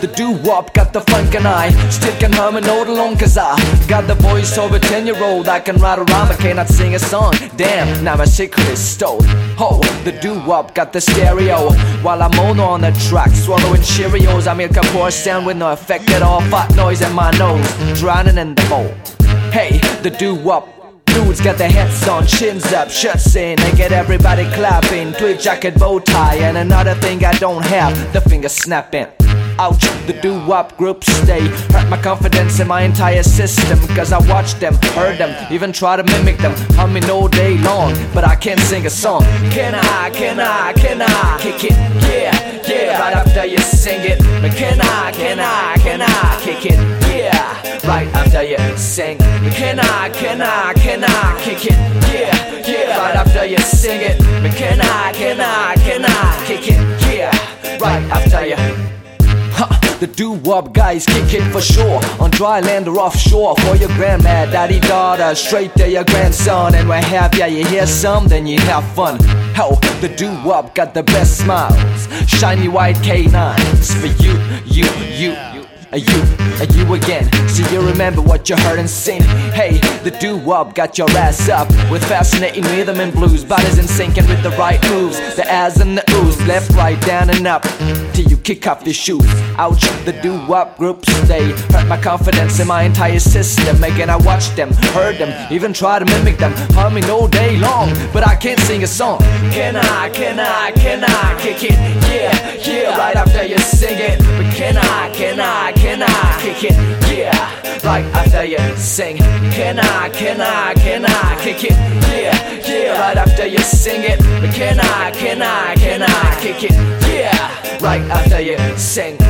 The doo-wop got the funk and I Still can hum and note along cause I Got the voice of a 10 year old I can write a rhyme, but cannot sing a song. Damn, now my secret is stole Oh, the doo-wop got the stereo While I'm on on the track Swallowing Cheerios. I milk a poor sound with no effect at all. Fat noise in my nose Drowning in the bowl. Hey, the doo-wop Dudes got their hats on, chins up, shirts in, and get everybody clapping. Tweed jacket, bow tie, and another thing I don't have, the finger snapping. Ouch, the doo-wop groups stay Hurt my confidence in my entire system Cause I watched them, heard them, even try to mimic them Humming all day long, but I can't sing a song Can I, can I, can I kick it? Yeah, yeah, right after you sing it But can I, can I, can I kick it? Yeah, right after you sing. Can I, can I, can I kick it? Yeah, yeah, right after you sing it. Can I, can I, can I kick it? Yeah, right after you. Ha, the doo-wop guys kick it for sure. On dry land or offshore For your grandma, daddy, daughter Straight to your grandson. And what have ya, you hear some Then you have fun. Hell, the doo-wop got the best smiles. Shiny white canines For you, you are you, are you again? So you remember what you heard and seen? Hey, the doo-wop got your ass up. With fascinating rhythm and blues. Bodies in sync and with the right moves. The as and the ooze Left, right, down and up. Till you kick off your shoes. Ouch, the doo-wop groups They hurt my confidence in my entire system. Again I watched them, heard them Even try to mimic them. Humming all day long But I can't sing a song. Can I, can I, can I kick it? Yeah, yeah, right after you sing it you sing. Can I, can I, can I kick it? Yeah, yeah, right after you sing it. Can I, can I, can I kick it? Yeah, right after you sing